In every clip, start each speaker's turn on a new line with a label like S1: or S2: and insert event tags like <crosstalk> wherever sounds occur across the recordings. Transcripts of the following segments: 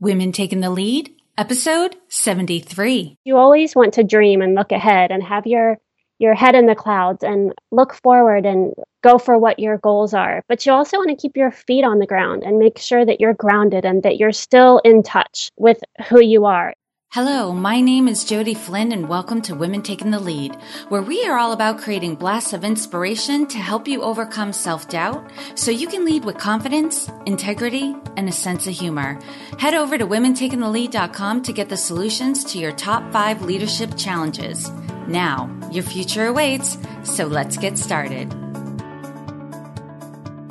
S1: Women Taking the Lead, episode 73.
S2: You always want to dream and look ahead and have your your head in the clouds and look forward and go for what your goals are. But you also want to keep your feet on the ground and make sure that you're grounded and that you're still in touch with who you are.
S1: Hello, my name is Jodi Flynn and welcome to Women Taking the Lead, where we are all about creating blasts of inspiration to help you overcome self-doubt so you can lead with confidence, integrity, and a sense of humor. Head over to womentakingthelead.com to get the solutions to your top five leadership challenges. Now, your future awaits, so let's get started.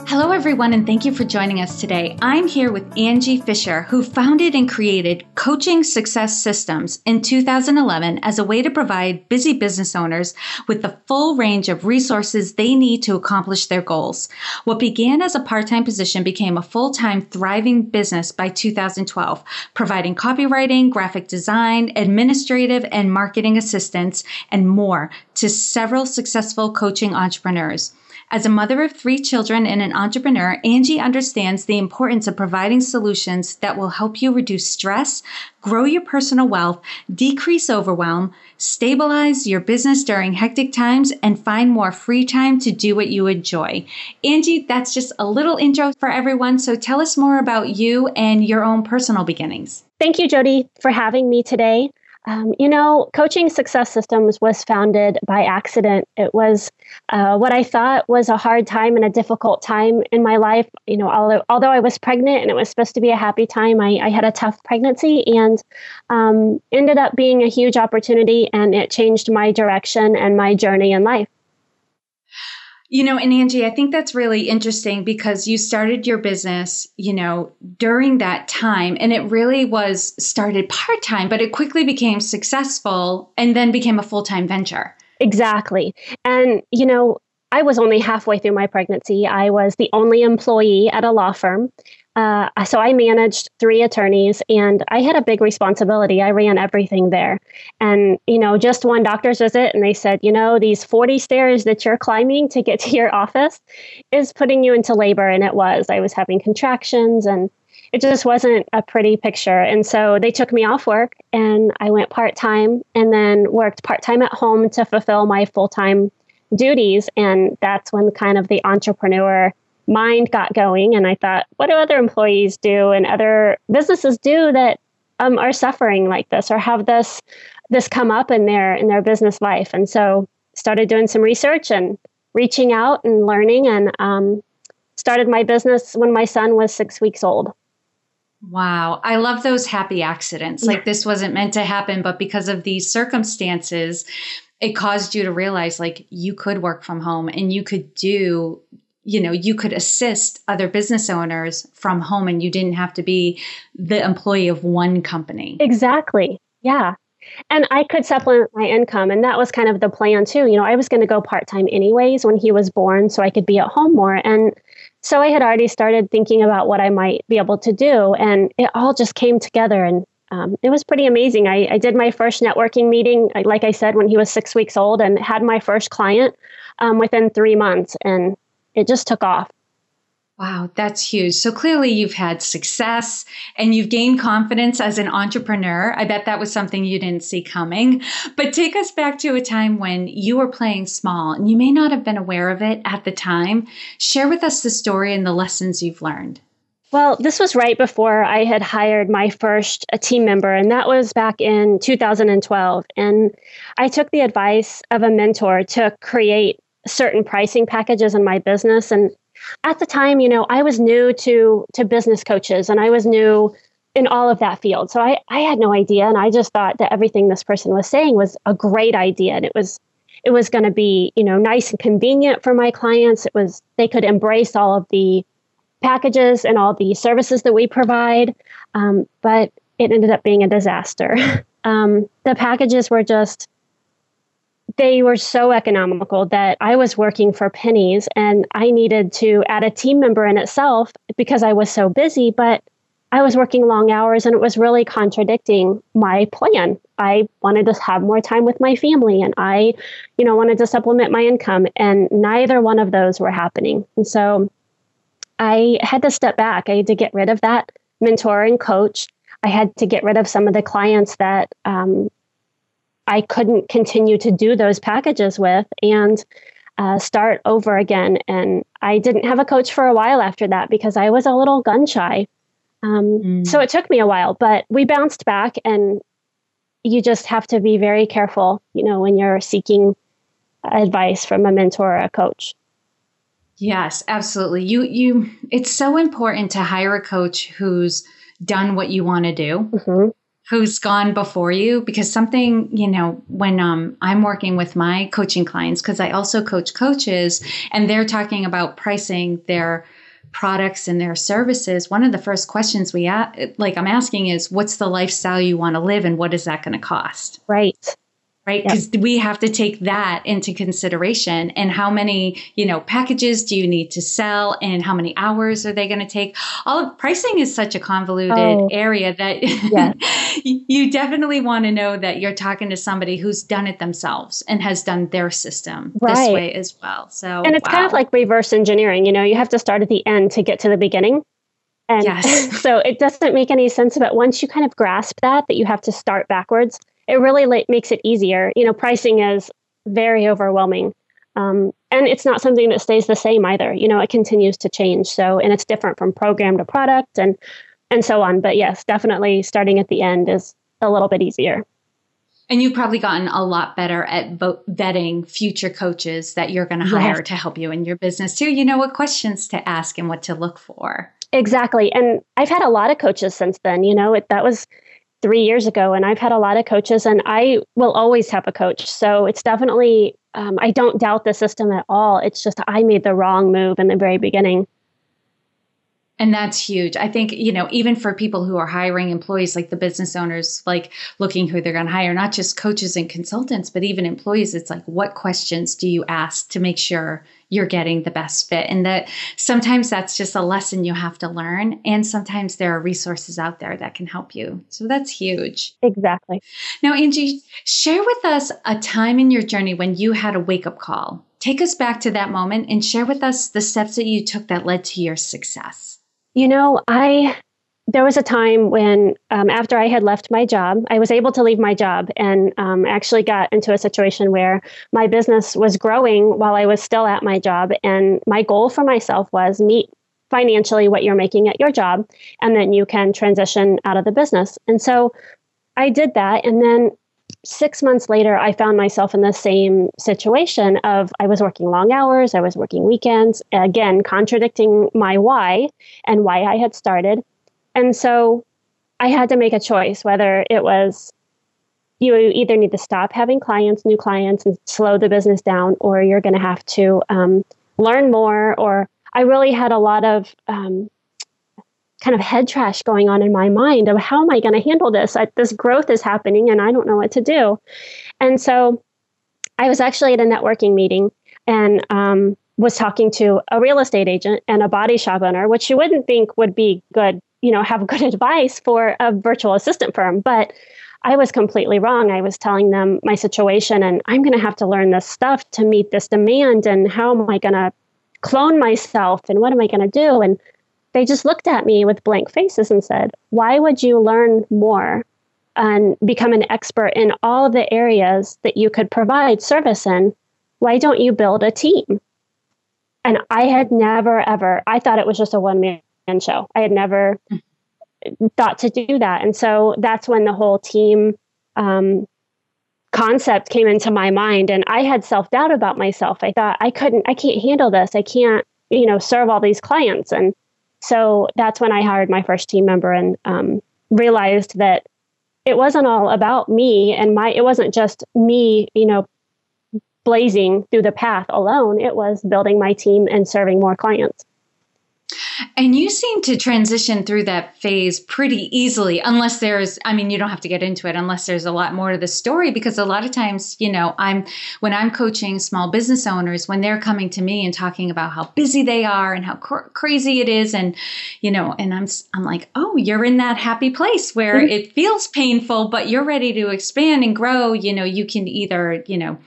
S1: Hello, everyone, and thank you for joining us today. I'm here with Angie Fisher, who founded and created Coaching Success Systems in 2011 as a way to provide busy business owners with the full range of resources they need to accomplish their goals. What began as a part time position became a full time, thriving business by 2012, providing copywriting, graphic design, administrative, and marketing assistance, and more to several successful coaching entrepreneurs. As a mother of three children and an entrepreneur, Angie understands the importance of providing solutions that will help you reduce stress, grow your personal wealth, decrease overwhelm, stabilize your business during hectic times, and find more free time to do what you enjoy. Angie, that's just a little intro for everyone. So tell us more about you and your own personal beginnings.
S2: Thank you, Jodi, for having me today. Um, you know, Coaching Success Systems was founded by accident. It was uh, what I thought was a hard time and a difficult time in my life. You know, although, although I was pregnant and it was supposed to be a happy time, I, I had a tough pregnancy and um, ended up being a huge opportunity and it changed my direction and my journey in life.
S1: You know, and Angie, I think that's really interesting because you started your business, you know, during that time and it really was started part time, but it quickly became successful and then became a full time venture.
S2: Exactly. And, you know, I was only halfway through my pregnancy. I was the only employee at a law firm. Uh, so I managed three attorneys and I had a big responsibility. I ran everything there. And, you know, just one doctor's visit, and they said, you know, these 40 stairs that you're climbing to get <laughs> to your office is putting you into labor. And it was. I was having contractions and it just wasn't a pretty picture. And so they took me off work and I went part time and then worked part time at home to fulfill my full time duties. And that's when kind of the entrepreneur mind got going and I thought, what do other employees do and other businesses do that um, are suffering like this or have this this come up in their in their business life? And so started doing some research and reaching out and learning and um, started my business when my son was six weeks old.
S1: Wow. I love those happy accidents. Like this wasn't meant to happen, but because of these circumstances, it caused you to realize like you could work from home and you could do you know you could assist other business owners from home and you didn't have to be the employee of one company.
S2: Exactly. Yeah. And i could supplement my income and that was kind of the plan too. You know i was going to go part-time anyways when he was born so i could be at home more. And so i had already started thinking about what i might be able to do and it all just came together and um, it was pretty amazing I, I, did my first networking meeting like i said when he was six weeks old and had my first client um, within three months and it just took off.
S1: Wow, that's huge. So clearly you've had success and you've gained confidence as an entrepreneur. I bet that was something you didn't see coming. But take us back to a time when you were playing small and you may not have been aware of it at the time. Share with us the story and the lessons you've learned.
S2: Well, this was right before I had hired my first team member, and that was back in 2012. And I took the advice of a mentor to create certain pricing packages in my business. And at the time you know i was new to to business coaches and i was new in all of that field. So i i had no idea and i just thought that everything this person was saying was a great idea and it was it was going to be you know nice and convenient for my clients. It was they could embrace all of the packages and all the services that we provide um, but it ended up being a disaster <laughs> um, the packages were just they were so economical that I was working for pennies and I needed to add a team member in itself because I was so busy, but I was working long hours and it was really contradicting my plan. I wanted to have more time with my family and I, you know, wanted to supplement my income and neither one of those were happening. And so I had to step back. I had to get rid of that mentor and coach. I had to get rid of some of the clients that um, I couldn't continue to do those packages with and uh, start over again. And I didn't have a coach for a while after that because I was a little gun shy. Um, mm. So it took me a while, but we bounced back. And you just have to be very careful, you know, when you're seeking advice from a mentor or a coach.
S1: Yes, absolutely. You you it's so important to hire a coach who's done what you want to do. Mm-hmm who's gone before you because something you know when um, i'm working with my coaching clients because i also coach coaches and they're talking about pricing their products and their services one of the first questions we a- like i'm asking is what's the lifestyle you want to live and what is that going to cost
S2: right
S1: right because yep. we have to take that into consideration and how many you know packages do you need to sell and how many hours are they going to take all of pricing is such a convoluted oh, area that <laughs> you definitely want to know that you're talking to somebody who's done it themselves and has done their system right. this way as well so
S2: and it's wow. kind of like reverse engineering you know you have to start at the end to get to the beginning and yes. <laughs> so it doesn't make any sense but once you kind of grasp that that you have to start backwards it really like, makes it easier. You know, pricing is very overwhelming. Um, and it's not something that stays the same either. You know, it continues to change. So, and it's different from program to product and and so on. But yes, definitely starting at the end is a little bit easier.
S1: And you've probably gotten a lot better at vetting future coaches that you're going to hire yes. to help you in your business too. You know what questions to ask and what to look for.
S2: Exactly. And I've had a lot of coaches since then. You know, it, that was three years ago, and I've had a lot of coaches, and I will always have a coach. So it's definitely, um, I don't doubt the system at all. It's just I made the wrong move in the very beginning.
S1: And that's huge. I think, you know, even for people who are hiring employees, like the business owners, like looking who they're going to hire, not just coaches and consultants, but even employees, it's like, what questions do you ask to make sure you're getting the best fit? And that sometimes that's just a lesson you have to learn. And sometimes there are resources out there that can help you. So that's huge.
S2: Exactly.
S1: Now, Angie, share with us a time in your journey when you had a wake up call. Take us back to that moment and share with us the steps that you took that led to your success.
S2: You know, I there was a time when um, after I had left my job, I was able to leave my job and um, actually got into a situation where my business was growing while I was still at my job. And my goal for myself was meet financially what you're making at your job, and then you can transition out of the business. And so I did that. And then six months later, I found myself in the same situation of I was working long hours, I was working weekends, again, contradicting my why and why I had started. And so I had to make a choice whether it was you either need to stop having clients, new clients, and slow the business down, or you're going to have to um, learn more. Or I really had a lot of um, kind of head trash going on in my mind of how am I going to handle this? I, this growth is happening and I don't know what to do. And so I was actually at a networking meeting and um, was talking to a real estate agent and a body shop owner, which you wouldn't think would be good, you know, have <laughs> good advice for a virtual assistant firm. But I was completely wrong. I was telling them my situation and I'm going to have to learn this stuff to meet this demand. And how am I going to clone myself? And what am I going to do? And they just looked at me with blank faces and said, Why would you learn more and become an expert in all of the areas that you could provide service in? Why don't you build a team? And I had never, ever, I thought it was just a one man show. I had never thought to do that. And so that's when the whole team um, concept came into my mind. And I had self doubt about myself. I thought, I couldn't, I can't handle this. I can't, you know, serve all these clients. And so that's when I hired my first team member and um, realized that it wasn't all about me and my, it wasn't just me, you know, blazing through the path alone. It was building my team and serving more clients.
S1: And you seem to transition through that phase pretty easily, unless there's, I mean, you don't have to get into it unless there's a lot more to the story. Because a lot of times, you know, I'm, when I'm coaching small business owners, when they're coming to me and talking about how busy they are and how cr- crazy it is, and, you know, and I'm, I'm like, oh, you're in that happy place where mm-hmm. it feels painful, but you're ready to expand and grow. You know, you can either, you know,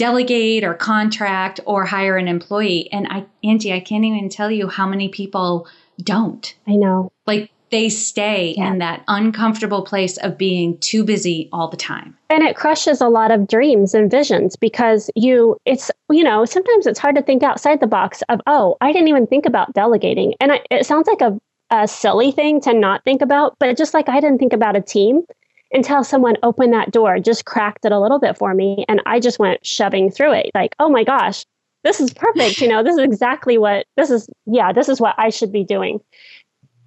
S1: delegate or contract or hire an employee. And I, Angie, I can't even tell you how many people don't.
S2: I know.
S1: Like they stay yeah. in that uncomfortable place of being too busy all the time.
S2: And it crushes a lot of dreams and visions because you, it's, you know, sometimes it's hard to think outside the box of, oh, I didn't even think about delegating. And I, it sounds like a, a silly thing to not think about, but just like I didn't think about a team until someone opened that door, just cracked it a little bit for me. And I just went shoving through it like, oh my gosh, this is perfect. You know, this is exactly what this is. Yeah, this is what I should be doing.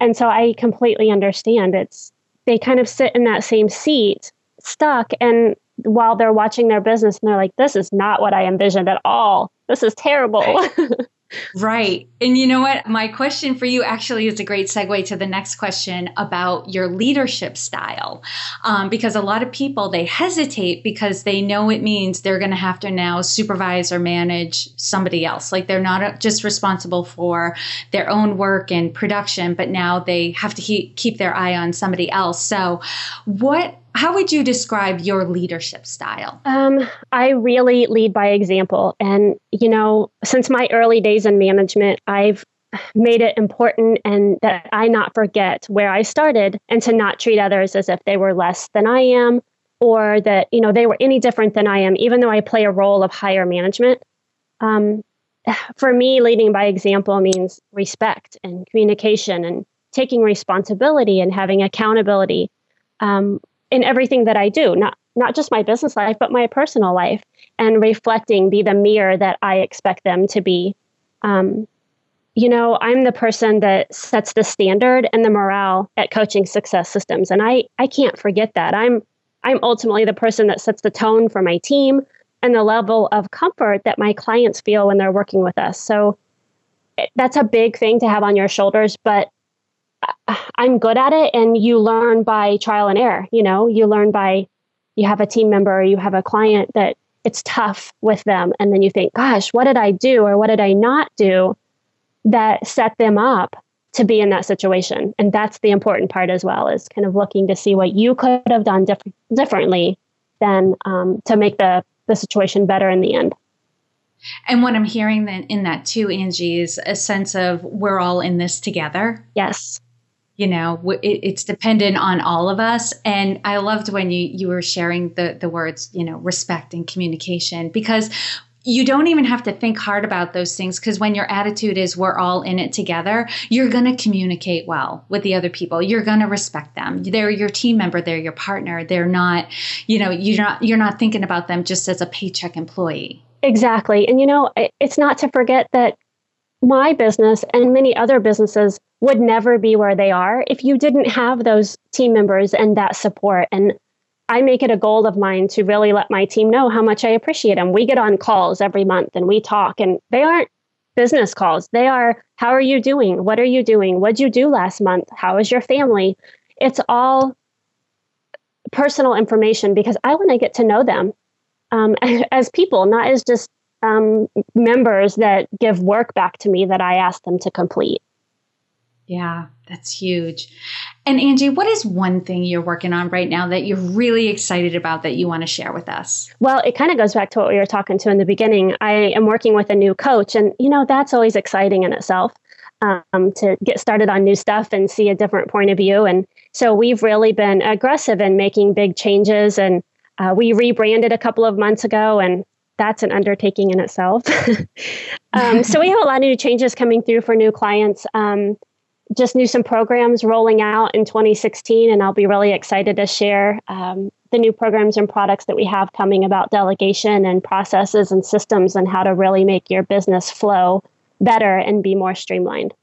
S2: And so I completely understand. It's they kind of sit in that same seat, stuck, and while they're watching their business, and they're like, "This is not what I envisioned at all. This is terrible." Right. <laughs>
S1: Right. And you know what? My question for you actually is a great segue to the next question about your leadership style. Um, because a lot of people, they hesitate because they know it means they're going to have to now supervise or manage somebody else. Like they're not just responsible for their own work and production, but now they have to keep, keep their eye on somebody else. So, what how would you describe your leadership style?
S2: Um, I really lead by example. And, you know, since my early days in management, I've made it important and that I not forget where I started and to not treat others as if they were less than I am or that, you know, they were any different than I am, even though I play a role of higher management. Um, <sighs> for me, leading by example means respect and communication and taking responsibility and having accountability. Um, in everything that I do, not not just my business life, but my personal life, and reflecting, be the mirror that I expect them to be. Um, you know, I'm the person that sets the standard and the morale at coaching success systems, and I I can't forget that. I'm I'm ultimately the person that sets the tone for my team and the level of comfort that my clients feel when they're working with us. So eh, that's a big thing to have on your shoulders, but I'm good at it. And you learn by trial and error. You know, you learn by you have a team member, you have a client that it's tough with them. And then you think, gosh, what did I do or what did I not do that set them up to be in that situation? And that's the important part as well, is kind of looking to see what you could have done diff- differently than um, to make the, the situation better in the end.
S1: And what I'm hearing then in that too, Angie, is a sense of we're all in this together.
S2: Yes
S1: you know it, it's dependent on all of us and i loved when you you were sharing the the words you know respect and communication because you don't even have to think hard about those things because when your attitude is we're all in it together, you're going to communicate well with the other people. You're going to respect them. They're your team member, they're your partner. They're not, you know, you're not you're not thinking about them just as a paycheck employee.
S2: Exactly. And you know, it's not to forget that my business and many other businesses would never be where they are if you didn't have those team members and that support. And I make it a goal of mine to really let my team know how much I appreciate them. We get on calls every month and we talk, and they aren't business calls. They are, how are you doing? What are you doing? What'd you do last month? How is your family? It's all personal information because I want to get to know them um, <laughs> as people, not as just um, members that give work back to me that I ask them to complete.
S1: Yeah, that's huge. And Angie, what is one thing you're working on right now that you're really excited about that you want to share with us?
S2: Well, it kind of goes back to what we were talking to in the beginning. I am working with a new coach, and you know that's always exciting in itself um, to get started on new stuff and see a different point of view. And so we've really been aggressive in making big changes, and uh, we rebranded a couple of months ago, and that's an undertaking in itself. <laughs> um, so we have a lot of new changes coming through for new clients. Um, just new some programs rolling out in 2016, and I'll be really excited to share um, the new programs and products that we have coming about delegation and processes and systems and how to really make your business flow better and be more streamlined.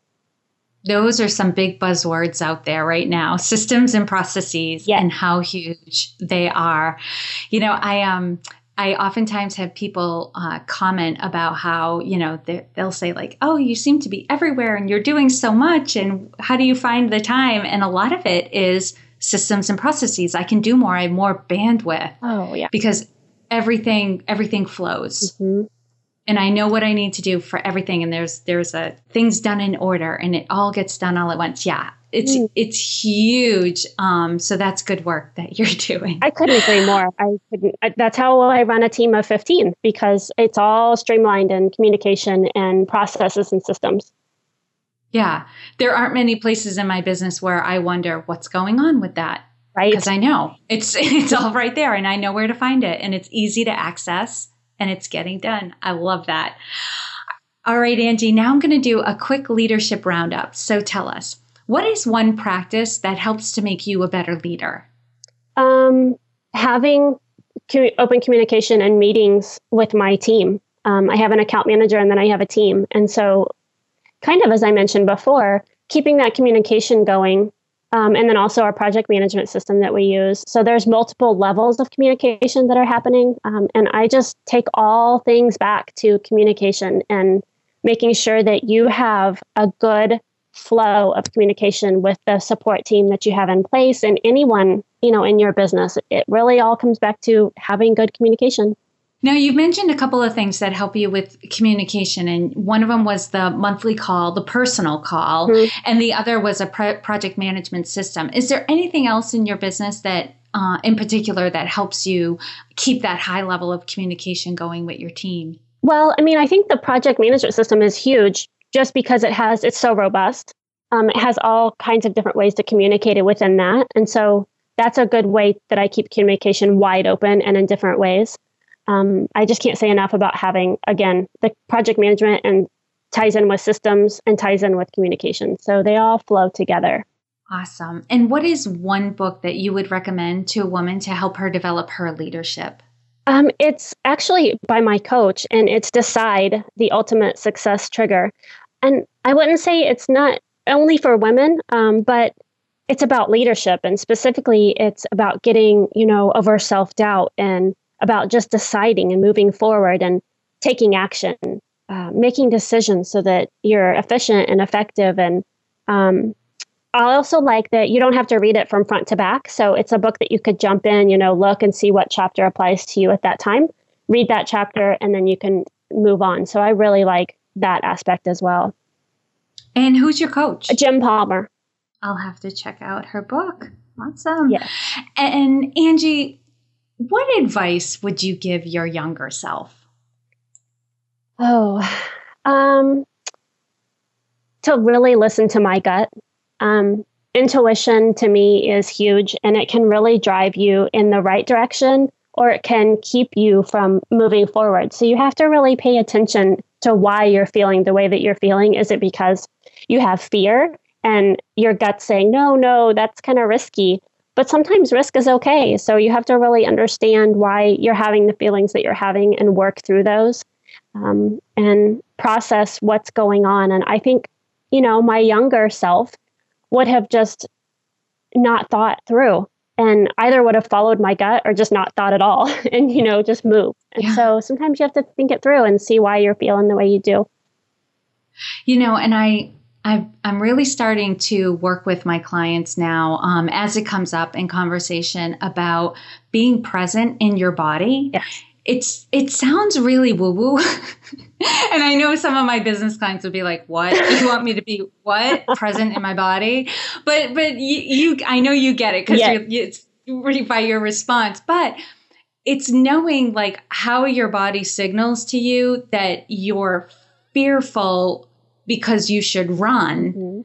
S1: Those are some big buzzwords out there right now systems and processes and how huge they are. You know, I um I oftentimes have people uh, comment about how, you know, they'll say, like, oh, you seem to be everywhere and you're doing so much. And how do you find the time? And a lot of it is systems and processes. I can do more. I have more bandwidth.
S2: Oh, yeah.
S1: Because everything everything flows. Mm-hmm. And I know what I need to do for everything. And there's there's a things done in order and it all gets done all at once. Yeah it's mm. it's huge. Um, so that's good work that <laughs> you're doing.
S2: I couldn't agree more. I couldn't. That's how I run a team of 15 because it's all streamlined in communication and processes and systems.
S1: Yeah. There aren't many places in my business where I wonder what's going on with that.
S2: Right.
S1: Because I know it's <laughs> it's all right there and I know where to find it and it's easy to access and it's getting done. I love that. All right, Angie, now I'm going to do a quick leadership roundup. So tell us, what is one practice that helps to make you a better leader?
S2: Um, having open communication and meetings with my team. Um, I have an account manager and then I have a team. And so, kind of as I mentioned before, keeping that communication going. Um, and then also our project management system that we use. So there's multiple levels of communication that are happening. Um, and I just take all things back to communication and making sure that you have a good flow of communication with the support team that you have in place and anyone you know in your business. It really all comes back to having good communication.
S1: Now you've mentioned a couple of things that help you with communication and one of them was the monthly call the personal call mm-hmm. and the other was a project management system. Is there anything else in your business that uh, in particular that helps you keep that high level of communication going with your team?
S2: Well i mean i think the project management system is huge just because it has it's so robust. Um, it has all kinds of different ways to communicate it within that, and so that's a good way that I keep communication wide open and in different ways. Um, I just can't say enough about having again the project management and ties in with systems and ties in with communication, so they all flow together.
S1: Awesome. And what is one book that you would recommend to a woman to help her develop her leadership?
S2: Um, it's actually by my coach, and it's Decide the Ultimate Success Trigger and I wouldn't say it's not only for women, um, but it's about leadership, and specifically, it's about getting you know over self doubt and about just deciding and moving forward and taking action, uh, making decisions so that you're efficient and effective. And um, I also like that you don't have to read it from front to back. So it's a book that you could jump in, you know, look and see what chapter applies to you at that time. Read that chapter, and then you can move on. So I really like that aspect as well.
S1: And who's your coach?
S2: Jim Palmer.
S1: I'll have to check out her book. Awesome.
S2: Yeah.
S1: And Angie, what advice would you give your younger self?
S2: Oh, um, to really listen to my gut. Um, intuition to me is huge and it can really drive you in the right direction or it can keep you from moving forward. So you have to really pay attention to why you're feeling the way that you're feeling. Is it because you have fear and your gut saying, no, no, that's kind of risky? But sometimes risk is okay. So you have to really understand why you're having the feelings that you're having and work through those um, and process what's going on. And I think, you know, my younger self would have just not thought through and either would have followed my gut or just not thought at all <laughs> and you know just move and yeah. so sometimes you have to think it through and see why you're feeling the way you do
S1: you know and i i am really starting to work with my clients now um, as it comes up in conversation about being present in your body
S2: yes.
S1: it's it sounds really woo woo <laughs> <laughs> and I know some of my business clients would be like, "What? You want me to be what? Present in my body?" But but you, you I know you get it because it's really by your response. But it's knowing like how your body signals to you that you're fearful because you should run. Mm-hmm.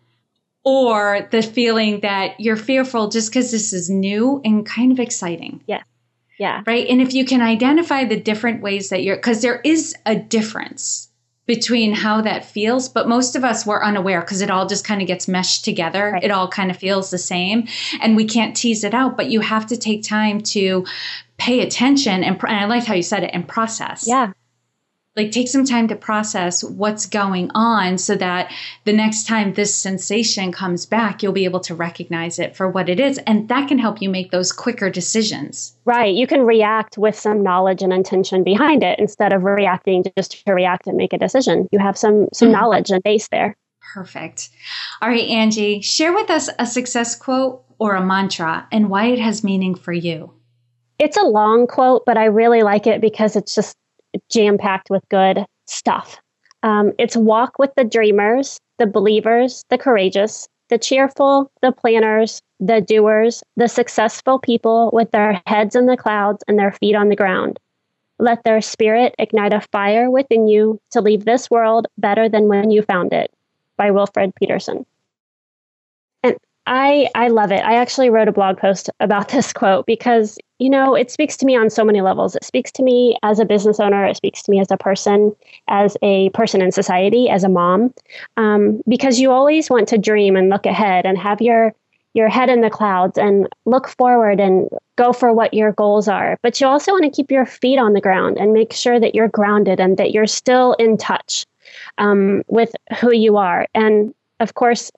S1: Or the feeling that you're fearful just because this is new and kind of exciting.
S2: Yeah. Yeah.
S1: Right. And if you can identify the different ways that you're, because there is a difference between how that feels, but most of us were unaware because it all just kind of gets meshed together. Right. It all kind of feels the same and we can't tease it out, but you have to take time to pay attention and, and I liked how you said it and process.
S2: Yeah
S1: like take some time to process what's going on so that the next time this sensation comes back you'll be able to recognize it for what it is. And that can help you make those quicker decisions.
S2: Right. You can react with some knowledge and intention behind it instead of reacting just to react and make a decision. You have some some mm-hmm. knowledge and base there.
S1: Perfect. All right angie share with us a success quote or a mantra and why it has meaning for you.
S2: It's a long quote but i really like it because it's just jam packed with good stuff. Um, it's walk with the dreamers, the believers, the courageous, the cheerful, the planners, the doers, the successful people with their heads in the clouds and their feet on the ground. Let their spirit ignite a fire within you to leave this world better than when you found it. by Wilferd Peterson. I, I love it. I actually wrote a blog post about <laughs> this quote because, you know, it speaks to me on so many levels. It speaks to me as a business owner, it speaks to me as a person, as a person in society, as a mom, um, because you always want to dream and look ahead and have your your head in the clouds and look forward and go for what your goals are. But you also want to keep your feet on the ground and make sure that you're grounded and that you're still in touch um, with who you are. And of course,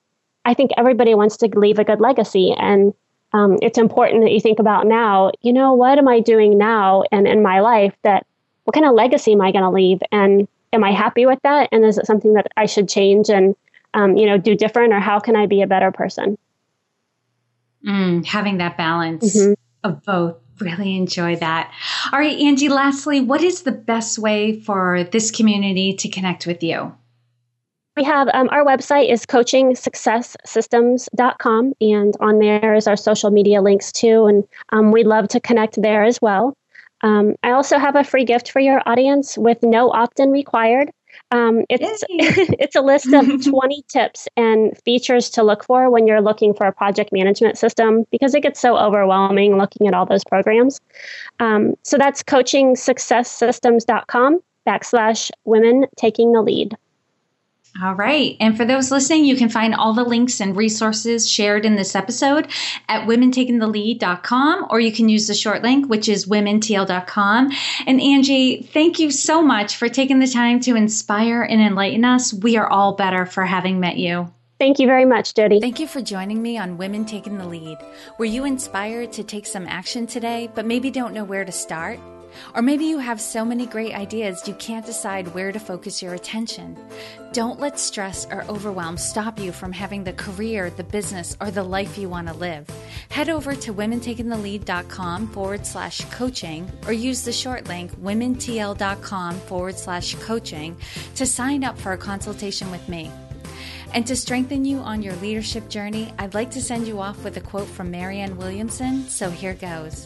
S2: I think everybody wants to leave a good legacy. And um, it's important that you think about now, you know, what am I doing now and in my life that what kind of legacy am I going to leave? And am I happy with that? And is it something that I should change and, um, you know, do different? Or how can I be a better person?
S1: Mm, having that balance mm-hmm. of both. Really enjoy that. All right, Angie, lastly, what is the best way for this community to connect with you?
S2: We have um, our website is coachingsuccesssystems.com, and on there is our social media links too. And um, we'd love to connect there as well. Um, I also have a free gift for your audience with no opt in required. Um, it's <laughs> it's a list of <laughs> 20 tips and features to look for when you're looking for a project management system because it gets so overwhelming looking at all those programs. Um, so that's coachingsuccesssystems.com backslash women taking the lead.
S1: All right. And for those listening, you can find all the links and resources shared in this episode at womentakingthelead.com, or you can use the short link, which is womentl.com. And Angie, thank you so much for taking the time to inspire and enlighten us. We are all better for having met you.
S2: Thank you very much, Jodi.
S1: Thank you for joining me on Women Taking the Lead. Were you inspired to take some action today, but maybe don't know where to start? Or maybe you have so many great ideas you can't decide where to focus your attention. Don't let stress or overwhelm stop you from having the career, the business, or the life you want to live. Head over to womentakingthelead.com forward slash coaching or use the short link womentl.com forward slash coaching to sign up for a consultation with me. And to strengthen you on your leadership journey, I'd like to send you off with a quote from Marianne Williamson, so here goes.